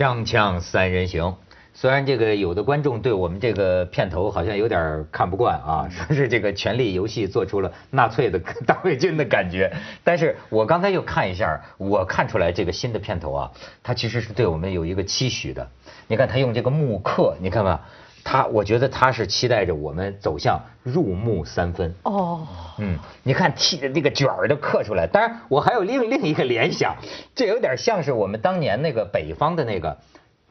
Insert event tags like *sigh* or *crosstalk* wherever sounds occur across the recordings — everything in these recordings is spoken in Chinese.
锵锵三人行，虽然这个有的观众对我们这个片头好像有点看不惯啊，*laughs* 说是这个《权力游戏》做出了纳粹的大卫军的感觉，但是我刚才又看一下，我看出来这个新的片头啊，它其实是对我们有一个期许的。你看他用这个木刻，你看吧，他我觉得他是期待着我们走向入木三分。哦，嗯，你看剃的那个卷儿都刻出来。当然，我还有另另一个联想，这有点像是我们当年那个北方的那个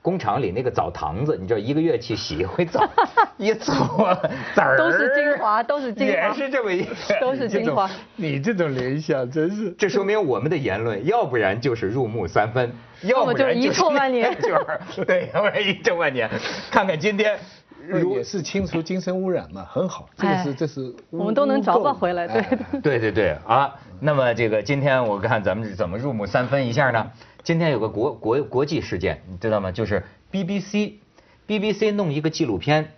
工厂里那个澡堂子，你知道一个月去洗一回澡，*laughs* 一搓籽儿都是精华都是精华也是这么一个，都是精华。*laughs* 你这种联想真是，这说明我们的言论，要不然就是入木三分，要不然就是一臭万年 *laughs* 对，要不然一臭万年。看看今天。如也是清除精神污染嘛，很好，这个是哎这是我们都能找到回来，对哎。*laughs* 对对对啊，那么这个今天我看咱们是怎么入木三分一下呢？今天有个国国国际事件，你知道吗？就是 BBC，BBC 弄一个纪录片，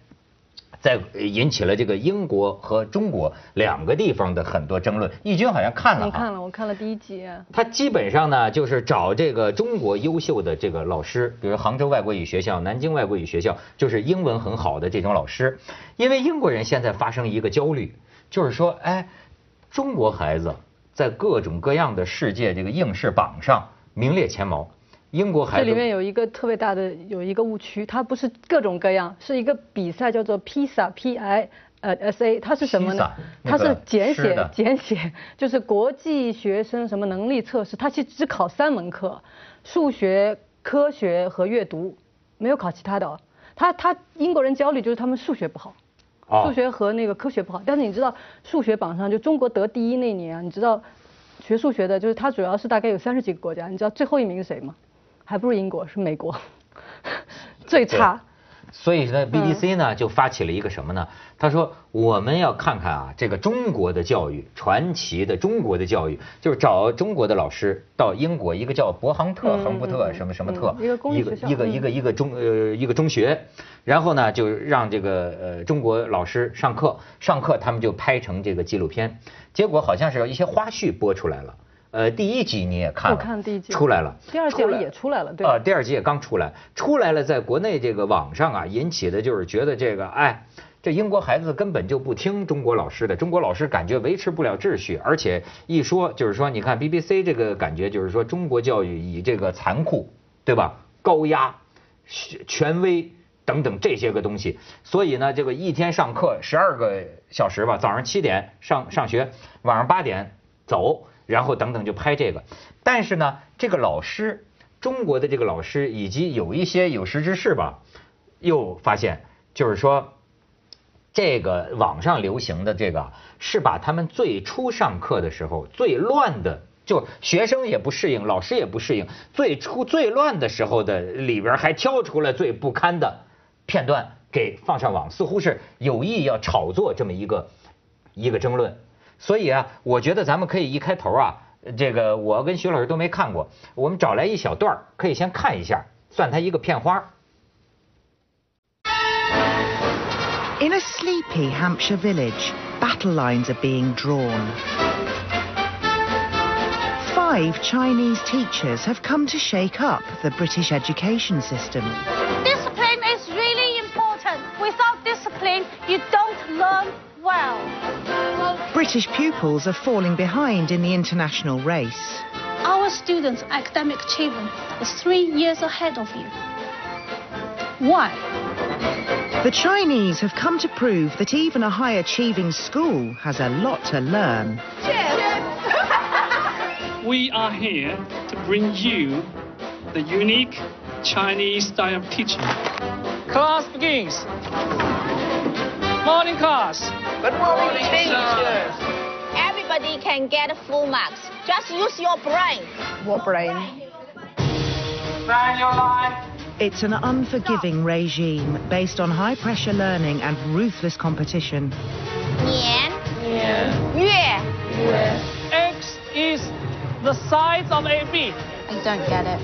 在引起了这个英国和中国两个地方的很多争论。义军好像看了哈，你看了，我看了第一集。他基本上呢，就是找这个中国优秀的这个老师，比如杭州外国语学校、南京外国语学校，就是英文很好的这种老师。因为英国人现在发生一个焦虑，就是说，哎，中国孩子在各种各样的世界这个应试榜上名列前茅，英国孩子这里面有一个特别大的有一个误区，它不是各种各样，是一个比赛叫做 PISA P I 呃 S A，它是什么呢？它是简写简写，就是国际学生什么能力测试，它其实只考三门课，数学、科学和阅读，没有考其他的哦。他他英国人焦虑就是他们数学不好。哦数学和那个科学不好，但是你知道数学榜上就中国得第一那年啊，你知道学数学的，就是它主要是大概有三十几个国家，你知道最后一名是谁吗？还不如英国，是美国，最差。所以嗯呢，BBC 呢就发起了一个什么呢？他说我们要看看啊，这个中国的教育，传奇的中国的教育，就是找中国的老师到英国一个叫伯杭特、嗯亨伯特嗯什么什么特嗯一个一个一个一个一个中呃一个中学，然后呢就让这个呃中国老师上课，上课他们就拍成这个纪录片，结果好像是有一些花絮播出来了。呃，第一集你也看了，我看第一集出来了，第二集也出来了对啊，第二集也刚出来，出来了，在国内这个网上啊，引起的就是觉得这个，哎，这英国孩子根本就不听中国老师的，中国老师感觉维持不了秩序，而且一说就是说，你看 BBC 这个感觉就是说，中国教育以这个残酷，对吧？高压、权威等等这些个东西，所以呢，这个一天上课十二个小时吧，早上七点上上学，晚上八点走。然后等等就拍这个，但是呢，这个老师，中国的这个老师以及有一些有识之士吧，又发现就是说，这个网上流行的这个是把他们最初上课的时候最乱的，就学生也不适应，老师也不适应，最初最乱的时候的里边还挑出来最不堪的片段给放上网，似乎是有意要炒作这么一个一个争论。所以啊，我觉得咱们可以一开头啊，这个我跟徐老师都没看过，我们找来一小段可以先看一下，算它一个片花。 In a sleepy Hampshire village, battle lines are being drawn. Five Chinese teachers have come to shake up the British education system. Discipline is really important. Without discipline, you don't learn well. British pupils are falling behind in the international race. Our students' academic achievement is three years ahead of you. Why? The Chinese have come to prove that even a high achieving school has a lot to learn. Cheers! *laughs* We are here to bring you the unique Chinese style of teaching. Class begins. Morning class. Everybody can get full marks. Just use your brain. What brain? Stand your line. It's an unforgiving regime based on high pressure learning and ruthless competition. 年月 X is the size of AB. I don't get it.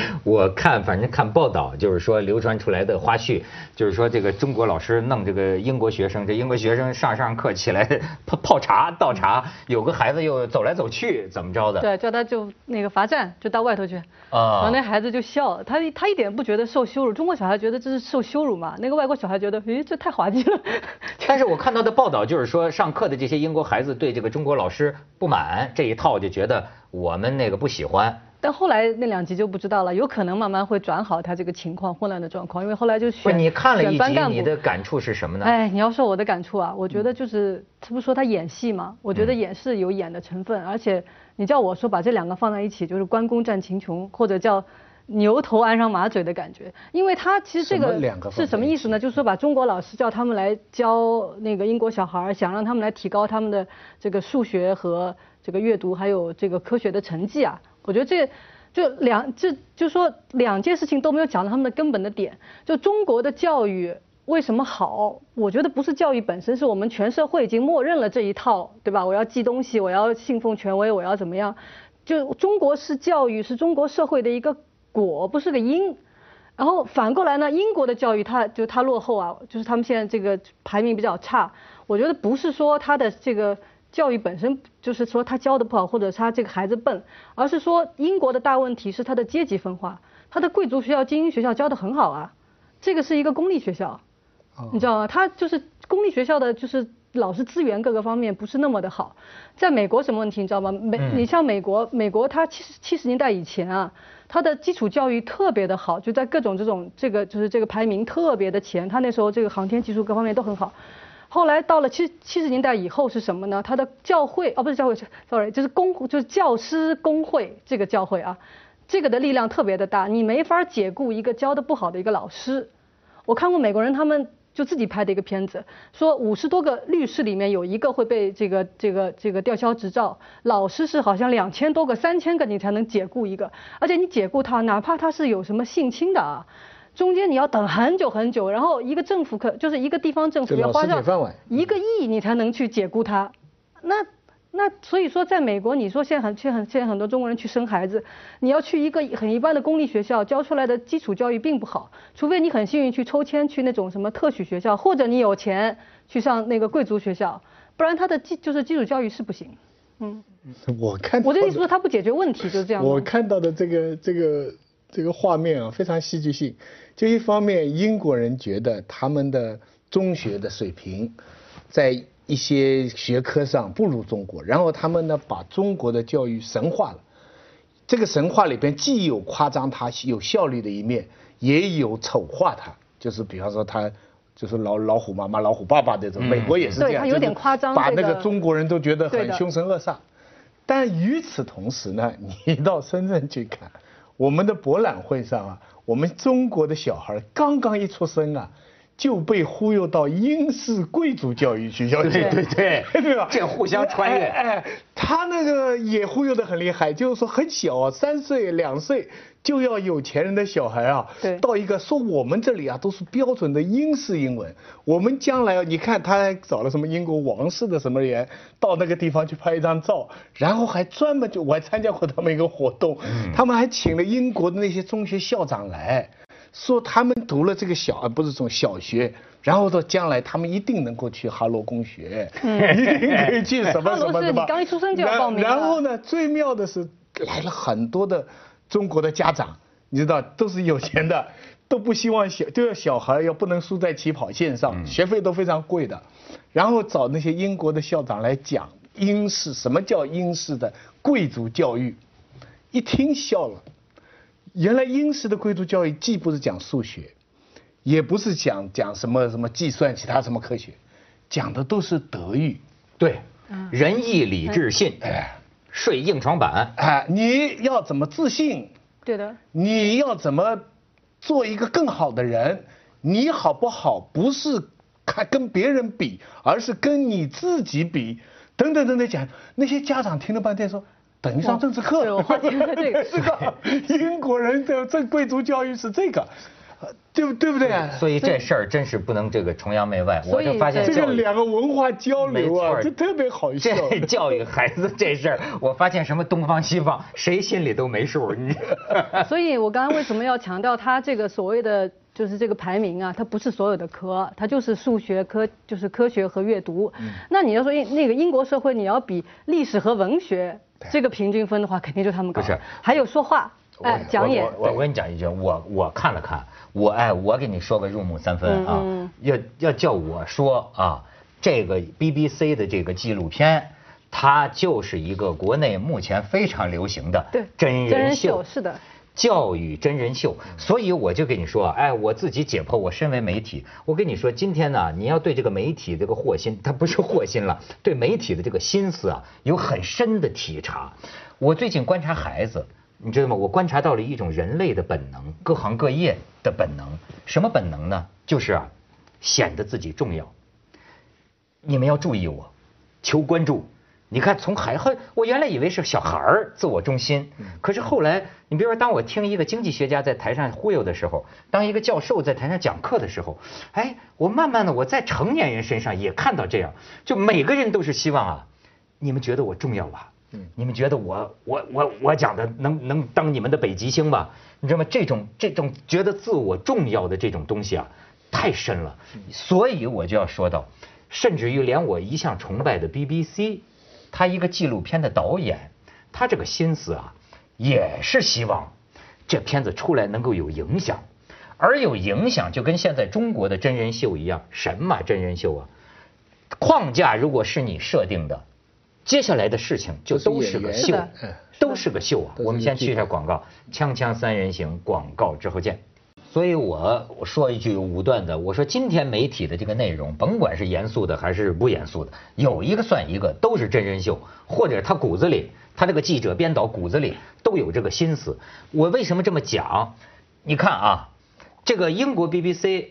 *laughs* 我看反正看报道，就是说流传出来的花絮，就是说这个中国老师弄这个英国学生，这英国学生上上课起来 *laughs* 泡泡茶倒茶，有个孩子又走来走去，怎么着的？对，叫他就那个罚站，就到外头去。啊然后那孩子就笑，他他一点不觉得受羞辱。中国小孩觉得这是受羞辱嘛？那个外国小孩觉得，诶，这太滑稽了。*laughs* 但是我看到的报道就是说，上课的这些英国孩子对这个中国老师不满这一套，就觉得我们那个不喜欢。但后来那两集就不知道了，有可能慢慢会转好他这个情况混乱的状况，因为后来就不选是你看了一集，你的感触是什么呢？哎，你要说我的感触啊，我觉得就是他不说他演戏嘛，我觉得演是有演的成分，而且你叫我说把这两个放在一起，就是关公战秦琼，或者叫牛头安上马嘴的感觉，因为他其实这个是什么意思呢？就是说把中国老师叫他们来教那个英国小孩儿，想让他们来提高他们的这个数学和这个阅读还有这个科学的成绩啊，我觉得这。就两，这就说两件事情都没有讲到他们的根本的点。就中国的教育为什么好？我觉得不是教育本身，是我们全社会已经默认了这一套，对吧？我要记东西，我要信奉权威，我要怎么样？就中国式教育是中国社会的一个果，不是个因。然后反过来呢，英国的教育它就它落后啊，就是他们现在这个排名比较差。我觉得不是说它的这个教育本身就是说他教的不好，或者他这个孩子笨，而是说英国的大问题是他的阶级分化，他的贵族学校、精英学校教的很好啊，这个是一个公立学校，你知道吗？他就是公立学校的就是老师资源各个方面不是那么的好。在美国什么问题你知道吗？美你像美国，美国它七十七十年代以前啊，它的基础教育特别的好，就在各种这种这个就是这个排名特别的前，它那时候这个航天技术各方面都很好。后来到了七七十年代以后是什么呢？他的教会哦不是教会，sorry，就是工就是教师工会这个教会啊，这个的力量特别的大，你没法解雇一个教的不好的一个老师。我看过美国人他们就自己拍的一个片子，说五十多个律师里面有一个会被这个这个这个吊销执照，老师是好像两千多个、三千个你才能解雇一个，而且你解雇他，哪怕他是有什么性侵的啊。中间你要等很久很久，然后一个政府可就是一个地方政府要花上一个亿你才能去解雇他，那那所以说在美国，你说现在很现在很现在很多中国人去生孩子，你要去一个很一般的公立学校，教出来的基础教育并不好，除非你很幸运去抽签去那种什么特许学校，或者你有钱去上那个贵族学校，不然他的基就是基础教育是不行。嗯，我看我的意思到说他不解决问题就是这样。我看到的这个这个这个画面啊，非常戏剧性。就一方面，英国人觉得他们的中学的水平在一些学科上不如中国，然后他们呢把中国的教育神化了。这个神话里边既有夸张它有效率的一面，也有丑化它，就是比方说他就是老老虎妈妈、老虎爸爸这种，美国也是这样，有点就是夸张把那个中国人都觉得很凶神恶煞。但与此同时呢，你到深圳去看，我们的博览会上啊，我们中国的小孩刚刚一出生啊，就被忽悠到英式贵族教育学校去，对对对。对 *laughs* 吧？这互相穿越。哎，哎他那个也忽悠的很厉害，就是说很小啊，三岁两岁就要有钱人的小孩啊，对。到一个说我们这里啊都是标准的英式英文，我们将来啊你看他还找了什么英国王室的什么人到那个地方去拍一张照，然后还专门就我还参加过他们一个活动，他们还请了英国的那些中学校长来。说他们读了这个小，而，不是从小学，然后到将来他们一定能够去哈罗公学，一定可以去什么哈罗是什么什么。你刚一出生就要报名然然后呢，最妙的是来了很多的中国的家长，你知道都是有钱的，*laughs* 都不希望小都要小孩要不能输在起跑线上，学费都非常贵的，然后找那些英国的校长来讲英式什么叫英式的贵族教育，一听笑了。原来英式的贵族教育既不是讲数学，也不是讲讲什么什么计算其他什么科学，讲的都是德育。对，仁义礼智信，哎睡硬床板，哎，你要怎么自信？对的，你要怎么做一个更好的人？你好不好不是看跟别人比，而是跟你自己比。等等等等讲，那些家长听了半天说。等于上政治课，对我花钱在这个 *laughs* 是吧？英国人的这贵族教育是这个，呃对不对不对？所以这事儿真是不能这个崇洋媚外。我就发现这个教育两个文化交流，啊这特别好笑。这 *laughs* 教育孩子 *laughs* 这事儿，我发现什么东方西方，谁心里都没数。你所以我刚刚为什么要强调他这个所谓的就是这个排名啊，它不是所有的科，它就是数学科，就是科学和阅读。嗯那你要说英那个英国社会，你要比历史和文学这个平均分的话，肯定就他们高。不是还有说话，哎，讲演。我我我跟你讲一句，我我看了看，我哎，我给你说个入木三分啊，要要叫我说啊，这个 BBC 的这个纪录片。它就是一个国内目前非常流行的对真人，秀是的教育真人秀，所以我就跟你说，哎，我自己解剖，我身为媒体，我跟你说，今天呢，你要对这个媒体这个祸心，它不是祸心了，*laughs* 对媒体的这个心思啊，有很深的体察。我最近观察孩子，你知道吗？我观察到了一种人类的本能，各行各业的本能。什么本能呢？就是啊，显得自己重要。你们要注意我，求关注。你看，从孩子，我原来以为是小孩儿自我中心，可是后来，你比如说，当我听一个经济学家在台上忽悠的时候，当一个教授在台上讲课的时候，哎，我慢慢的我在成年人身上也看到这样，就每个人都是希望啊，你们觉得我重要吧？你们觉得我我我我讲的能能当你们的北极星吧？你知道吗？这种这种觉得自我重要的这种东西啊，太深了。所以我就要说到，甚至于连我一向崇拜的 BBC，他一个纪录片的导演，他这个心思啊，也是希望这片子出来能够有影响，而有影响就跟现在中国的真人秀一样，什么真人秀啊？框架如果是你设定的，接下来的事情就都是个秀都是个秀啊。我们先去一下广告，锵锵三人行，广告之后见。所以我说一句武断的，我说今天媒体的这个内容，甭管是严肃的还是不严肃的，有一个算一个，都是真人秀，或者他骨子里，他这个记者编导骨子里都有这个心思。我为什么这么讲？你看啊，这个英国 BBC，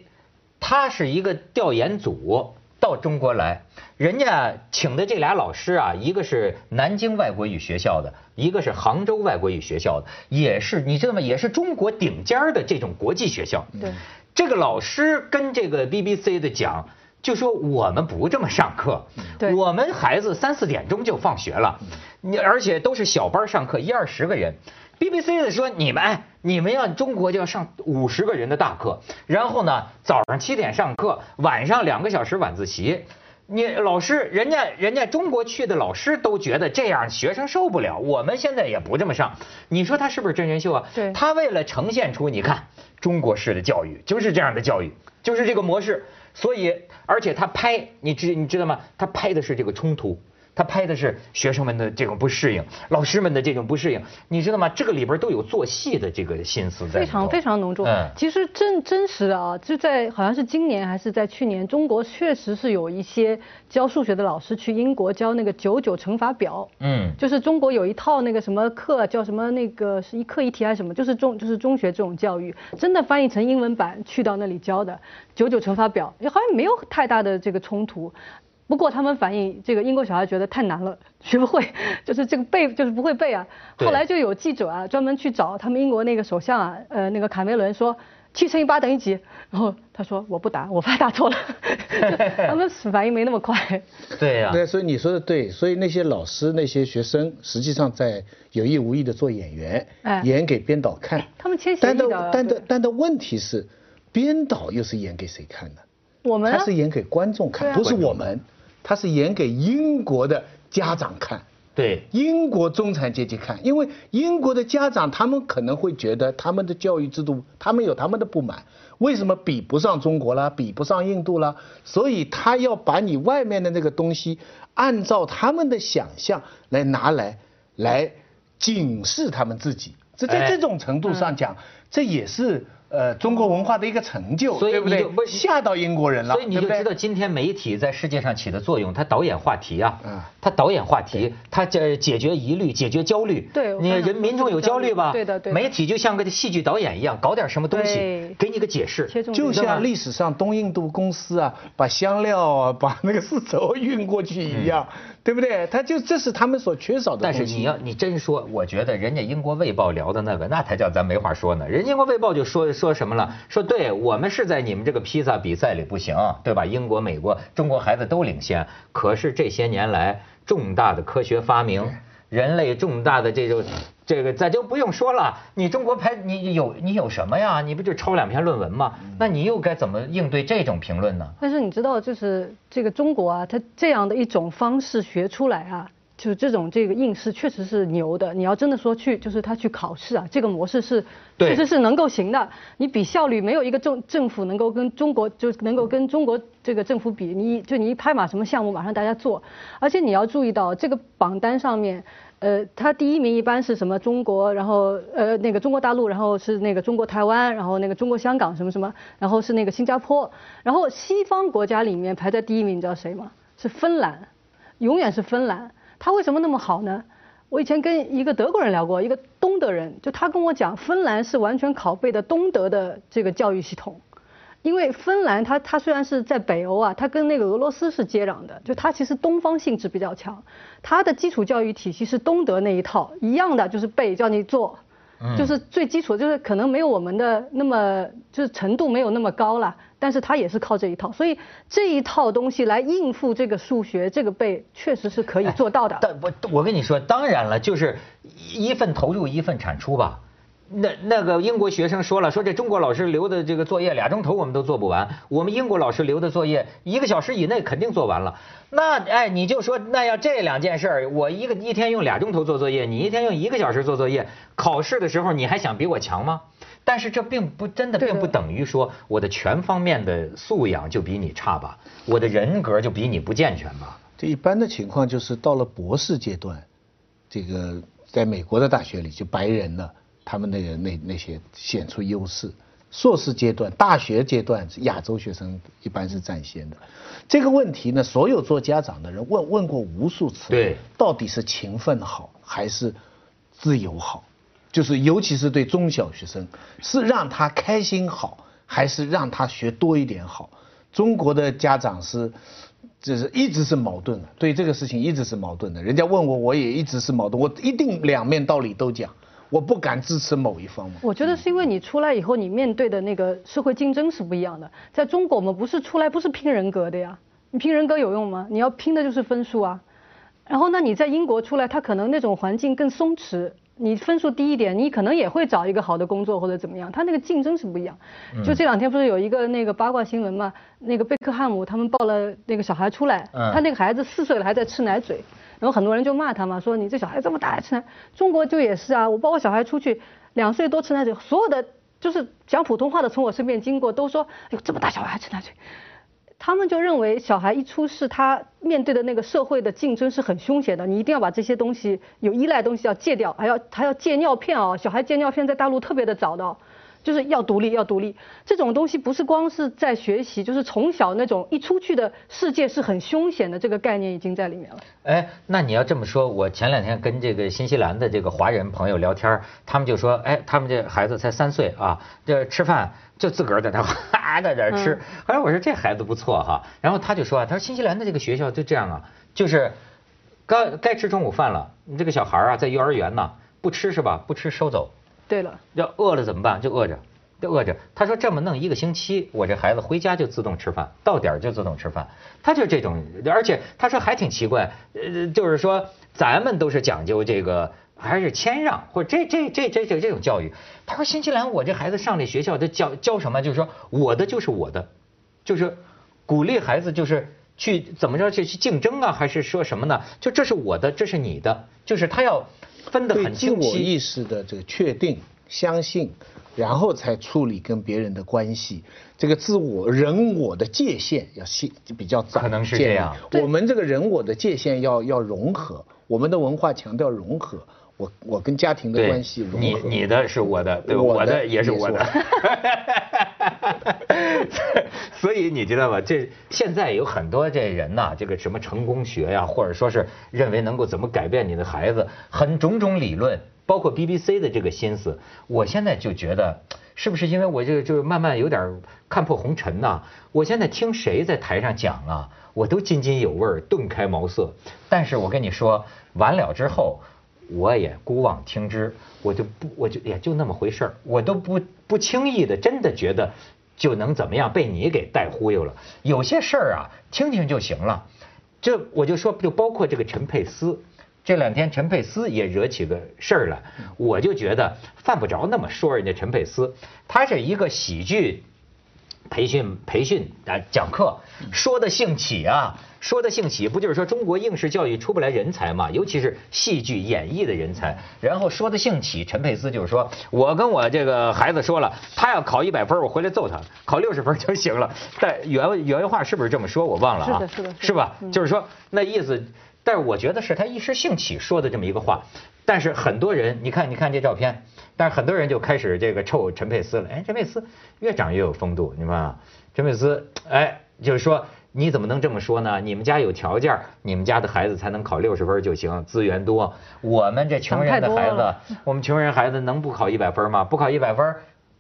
它是一个调研组到中国来，人家请的这俩老师啊，一个是南京外国语学校的，一个是杭州外国语学校的，也是你知道吗？也是中国顶尖的这种国际学校。对这个老师跟这个 BBC 的讲，就说我们不这么上课，我们孩子三四点钟就放学了，你而且都是小班上课，一二十个人。BBC 的说你们哎，你们要中国就要上五十个人的大课，然后呢早上七点上课，晚上两个小时晚自习。你老师，人家人家中国去的老师都觉得这样学生受不了，我们现在也不这么上。你说他是不是真人秀啊？对他为了呈现出你看中国式的教育就是这样的教育，就是这个模式。所以，而且他拍，你知你知道吗？他拍的是这个冲突。他拍的是学生们的这种不适应，老师们的这种不适应，你知道吗？这个里边都有做戏的这个心思在。非常非常浓重。嗯其实真真实的啊，就在好像是今年还是在去年，中国确实是有一些教数学的老师去英国教那个九九乘法表。嗯就是中国有一套那个什么课叫什么那个是一课一题还是什么，就是中就是中学这种教育，真的翻译成英文版去到那里教的九九乘法表，也好像没有太大的这个冲突。不过他们反映这个英国小孩觉得太难了，*laughs* 学不会，*laughs* 就是这个背就是不会背啊。后来就有记者啊专门去找他们英国那个首相啊，呃那个卡梅伦说七乘以八等于几，然后他说我不答，我怕答错了，*laughs* 他们反应没那么快。对呀、对，所以你说的对，所以那些老师、那些学生，实际上在有意无意的做演员，哎。演给编导看。他们签协但议的的但的但的问题是，编导又是演给谁看的？我们啊。他是演给观众看，不是我们，他是演给英国的家长看。对，英国中产阶级看，因为英国的家长他们可能会觉得他们的教育制度，他们有他们的不满，为什么比不上中国啦，比不上印度啦？所以他要把你外面的那个东西，按照他们的想象来拿来，来警示他们自己。这在哎这种程度上讲，这也是呃中国文化的一个成就，所以对不对你就？吓到英国人了，所以你就知道今天媒体在世界上起的作用，它导演话题啊嗯，它导演话题，它解解决疑虑、解决焦虑。对你看人民众有焦虑吧？对的对媒体就像个戏剧导演一样，搞点什么东西，给你个解释。就像历史上东印度公司啊，把香料啊，把那个丝绸运过去一样，对不对？他就这是他们所缺少的东西。但是你要你真说，我觉得人家英国卫报聊的那个，那才叫咱没话说呢。人家英国卫报就说说说什么了？说对我们是在你们这个披萨比赛里不行，对吧？英国、美国、中国孩子都领先，可是这些年来重大的科学发明，人类重大的这种这个咱就不用说了。你中国排你有你有什么呀？你不就抄两篇论文吗？那你又该怎么应对这种评论呢？但是你知道，就是这个中国啊，它这样的一种方式学出来啊，就是这种这个应试确实是牛的。你要真的说去，就是他去考试啊，这个模式是对确实是能够行的。你比效率，没有一个政政府能够跟中国就能够跟中国这个政府比。你就你一拍马什么项目，马上大家做。而且你要注意到这个榜单上面。呃，他第一名一般是什么中国，然后呃那个中国大陆，然后是那个中国台湾，然后那个中国香港什么什么，然后是那个新加坡，然后西方国家里面排在第一名，你知道谁吗？是芬兰，永远是芬兰。他为什么那么好呢？我以前跟一个德国人聊过，一个东德人，就他跟我讲，芬兰是完全拷贝的东德的这个教育系统。因为芬兰它它虽然是在北欧啊，它跟那个俄罗斯是接壤的，就它其实东方性质比较强，它的基础教育体系是东德那一套一样的，就是背叫你做，就是最基础，就是可能没有我们的那么就是程度没有那么高了，但是他也是靠这一套，所以这一套东西来应付这个数学这个背，确实是可以做到的。但我我跟你说，当然了，就是一份投入一份产出吧。那那个英国学生说了，说这中国老师留的这个作业俩钟头我们都做不完，我们英国老师留的作业一个小时以内肯定做完了。那哎，你就说那要这两件事儿，我一个一天用俩钟头做作业，你一天用一个小时做作业，考试的时候你还想比我强吗？但是这并不真的并不等于说我的全方面的素养就比你差吧，我的人格就比你不健全吧。这一般的情况就是到了博士阶段，这个在美国的大学里，就白人呢，他们那个那那些显出优势。硕士阶段、大学阶段，亚洲学生一般是占先的。这个问题呢，所有做家长的人问问过无数次，对到底是勤奋好还是自由好？就是尤其是对中小学生，是让他开心好，还是让他学多一点好？中国的家长是，就是一直是矛盾的，对这个事情一直是矛盾的。人家问我，我也一直是矛盾，我一定两面道理都讲，我不敢支持某一方。我觉得是因为你出来以后，你面对的那个社会竞争是不一样的。在中国，我们不是出来不是拼人格的呀，你拼人格有用吗？你要拼的就是分数啊。然后，那你在英国出来，他可能那种环境更松弛，你分数低一点，你可能也会找一个好的工作或者怎么样，他那个竞争是不一样。就这两天不是有一个那个八卦新闻嘛？那个贝克汉姆他们抱了那个小孩出来，嗯他那个孩子四岁了还在吃奶嘴，然后很多人就骂他嘛，说你这小孩这么大还吃奶。中国就也是啊，我抱我小孩出去，两岁多吃奶嘴，所有的就是讲普通话的从我身边经过都说，哎呦这么大小孩还吃奶嘴。他们就认为小孩一出世，他面对的那个社会的竞争是很凶险的，你一定要把这些东西有依赖东西要戒掉，还要还要戒尿片哦，小孩戒尿片在大陆特别的早的，就是要独立要独立，这种东西不是光是在学习，就是从小那种一出去的世界是很凶险的这个概念已经在里面了。哎，那你要这么说，我前两天跟这个新西兰的这个华人朋友聊天，他们就说，哎，他们这孩子才三岁啊，这吃饭就自个儿在那哈在那儿吃。后来我说这孩子不错哈，然后他就说啊，他说新西兰的这个学校就这样啊，就是该该吃中午饭了，你这个小孩儿啊在幼儿园呢，不吃是吧？不吃收走，对了，要饿了怎么办？就饿着，就饿着。他说这么弄一个星期，我这孩子回家就自动吃饭，到点就自动吃饭。他就这种，而且他说还挺奇怪，呃，就是说咱们都是讲究这个还是谦让，或者这这这这这这种教育。他说新西兰我这孩子上这学校，这教教什么？就是说我的就是我的，就是鼓励孩子就是。去怎么着去去竞争啊，还是说什么呢？就这是我的，这是你的，就是他要分得对自我很清晰。意识的这个确定、相信，然后才处理跟别人的关系。这个自我人我的界限要细比较早，可能是这样。我们这个人我的界限要要融合，我们的文化强调融合。我我跟家庭的，关系融合。你你的是我的，对吧？我的我的也是也是我的。*laughs* *laughs* 所以你知道吧？这现在有很多这人呐，这个什么成功学呀，或者说是认为能够怎么改变你的孩子，很种种理论，包括 BBC 的这个心思。我现在就觉得，是不是因为我就就慢慢有点看破红尘呐？我现在听谁在台上讲啊，我都津津有味，顿开茅塞。但是我跟你说，完了之后。我也姑妄听之，我就不，我就也就那么回事儿，我都不不轻易的，真的觉得就能怎么样，被你给带忽悠了。有些事儿啊，听听就行了。这我就说，就包括这个陈佩斯，这两天陈佩斯也惹起个事儿来，我就觉得犯不着那么说人家陈佩斯，他是一个喜剧培训培训啊讲课，说的兴起啊，说的兴起，不就是说中国应试教育出不来人才嘛，尤其是戏剧演绎的人才。然后说的兴起，陈佩斯就是说我跟我这个孩子说了，他要考一百分，我回来揍他，考六十分就行了。但原原话是不是这么说？我忘了啊，是的是的是的是吧？就是说那意思，但是我觉得是他一时兴起说的这么一个话。但是很多人，你看，你看这照片，但是很多人就开始这个臭陈佩斯了。哎，陈佩斯越长越有风度，你看，陈佩斯，哎，就是说你怎么能这么说呢？你们家有条件，你们家的孩子才能考六十分就行，资源多。我们这穷人的孩子我们穷人孩子能不考一百分吗？不考一百分，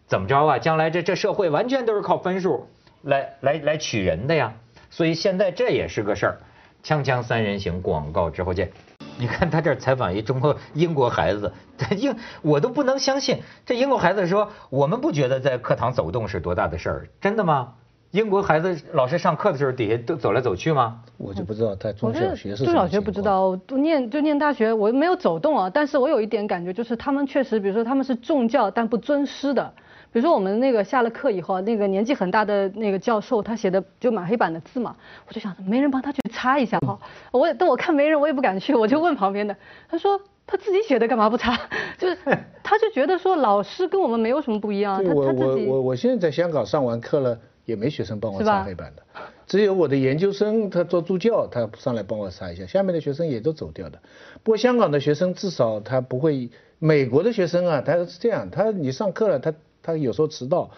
怎么着啊？将来这这社会完全都是靠分数来来来取人的呀。所以现在这也是个事儿。锵锵三人行，广告之后见。你看他这儿采访一中国英国孩子，这英我都不能相信，这英国孩子说我们不觉得在课堂走动是多大的事儿，真的吗？英国孩子老师上课的时候底下都走来走去吗？我就不知道在中小学是中小学不知道，都念就念大学，我没有走动啊，但是我有一点感觉，就是他们确实，比如说他们是重教但不尊师的。比如说我们那个下了课以后，那个年纪很大的那个教授，他写的就满黑板的字嘛，我就想没人帮他去擦一下哈。我也但我看没人，我也不敢去，我就问旁边的，他说他自己写的干嘛不擦？*laughs* 就是 *laughs* 他就觉得说老师跟我们没有什么不一样，对我我我我现在在香港上完课了，也没学生帮我擦黑板的，只有我的研究生他做助教，他上来帮我擦一下，下面的学生也都走掉的。不过香港的学生至少他不会，美国的学生啊，他是这样，他你上课了，他他有时候迟到，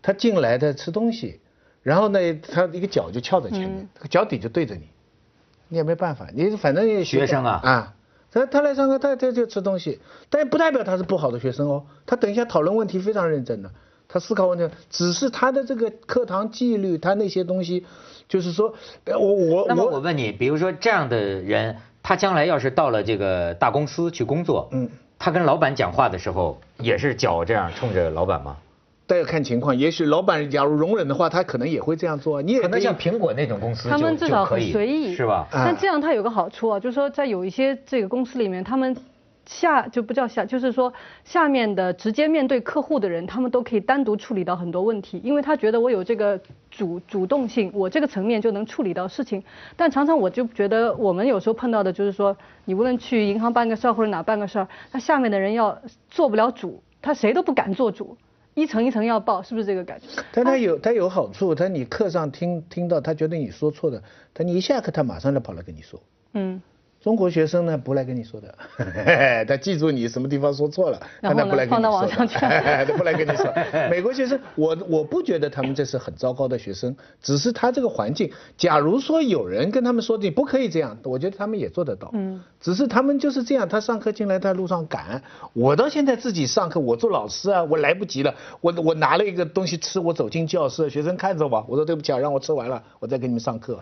他进来他吃东西，然后呢，他一个脚就翘在前面，这个脚底就对着你，你也没办法，你反正也学生啊啊。他他来上课，他他就吃东西，但不代表他是不好的学生哦。他等一下讨论问题非常认真的，他思考问题，只是他的这个课堂纪律，他那些东西，就是说，我我我那么我问你，比如说这样的人，他将来要是到了这个大公司去工作，嗯，他跟老板讲话的时候也是脚这样冲着老板吗？但要看情况，也许老板假如容忍的话，他可能也会这样做。你也可可能像苹果那种公司，他们至少很就可以随意，是吧？啊但这样它有个好处啊，就是说在有一些这个公司里面，他们下就不叫下，就是说下面的直接面对客户的人，他们都可以单独处理到很多问题，因为他觉得我有这个主主动性，我这个层面就能处理到事情。但常常我就觉得我们有时候碰到的就是说，你无论去银行办个事儿或者哪办个事儿，他下面的人要做不了主，他谁都不敢做主。一层一层要报，是不是这个感觉？但他有他有好处，他你课上听听到他觉得你说错的，他你一下课他马上就跑来跟你说。嗯，中国学生呢不来跟你说的，*laughs* 他记住你什么地方说错了，他不来跟你说的网上去 *laughs* 他不来跟你说。美国学生，我我不觉得他们这是很糟糕的学生，只是他这个环境。假如说有人跟他们说你不可以这样，我觉得他们也做得到。嗯，只是他们就是这样，他上课进来在路上赶。我到现在自己上课，我做老师啊，我来不及了，我我拿了一个东西吃，我走进教室，学生看着我，我说对不起啊，让我吃完了，我再给你们上课。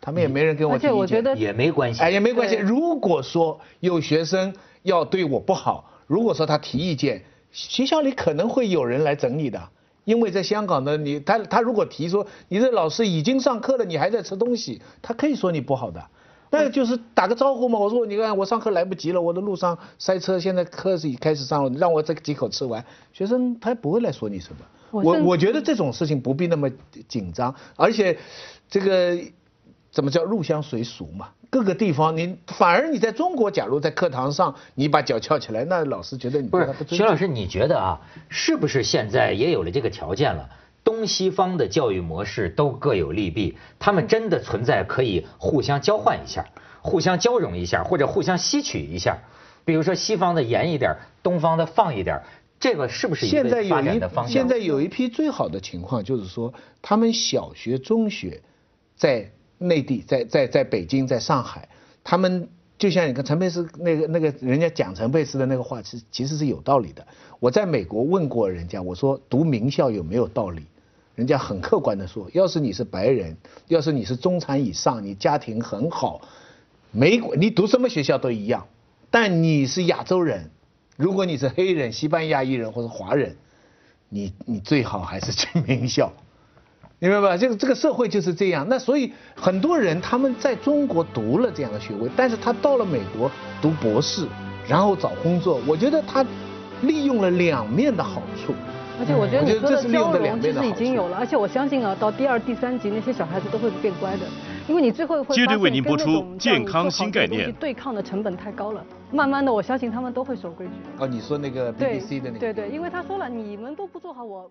他们也没人跟我提意见。且我觉得也没关系。哎，也没关系。如果说有学生要对我不好，如果说他提意见，学校里可能会有人来整你的。因为在香港呢，你他他如果提说你这老师已经上课了，你还在吃东西，他可以说你不好的。那就是打个招呼嘛。我说你看我上课来不及了，我的路上塞车，现在课是已开始上了，让我这几口吃完。学生他不会来说你什么。我我觉得这种事情不必那么紧张，而且这个怎么叫入乡随俗嘛？各个地方你反而你在中国，假如在课堂上你把脚翘起来，那老师觉得你不是。徐老师，你觉得啊，是不是现在也有了这个条件了？东西方的教育模式都各有利弊，他们真的存在可以互相交换一下、互相交融一下，或者互相吸取一下。比如说西方的严一点，东方的放一点，这个是不是一现在有个发展一的方向？现在有一批最好的情况，就是说他们小学、中学在内地，在在在北京，在上海，他们就像你看陈佩斯那个那个人家讲陈佩斯的那个话，其实其实是有道理的。我在美国问过人家，我说读名校有没有道理？人家很客观的说，要是你是白人，要是你是中产以上，你家庭很好，美国你读什么学校都一样，但你是亚洲人，如果你是黑人、西班牙裔人或者华人，你你最好还是去名校。明白吧？这个这个社会就是这样。那所以很多人他们在中国读了这样的学位，但是他到了美国读博士，然后找工作，我觉得他利用了两面的好处。而且我觉得你说的我觉得这是利用交融其实已经有了，而且我相信啊，到第二、第三集那些小孩子都会变乖的，因为你最后会接着发现为您播出跟那种健康新概念对抗的成本太高了，慢慢的我相信他们都会守规矩。哦，你说那个 BBC 的那个。对对，因为他说了，你们都不做好我。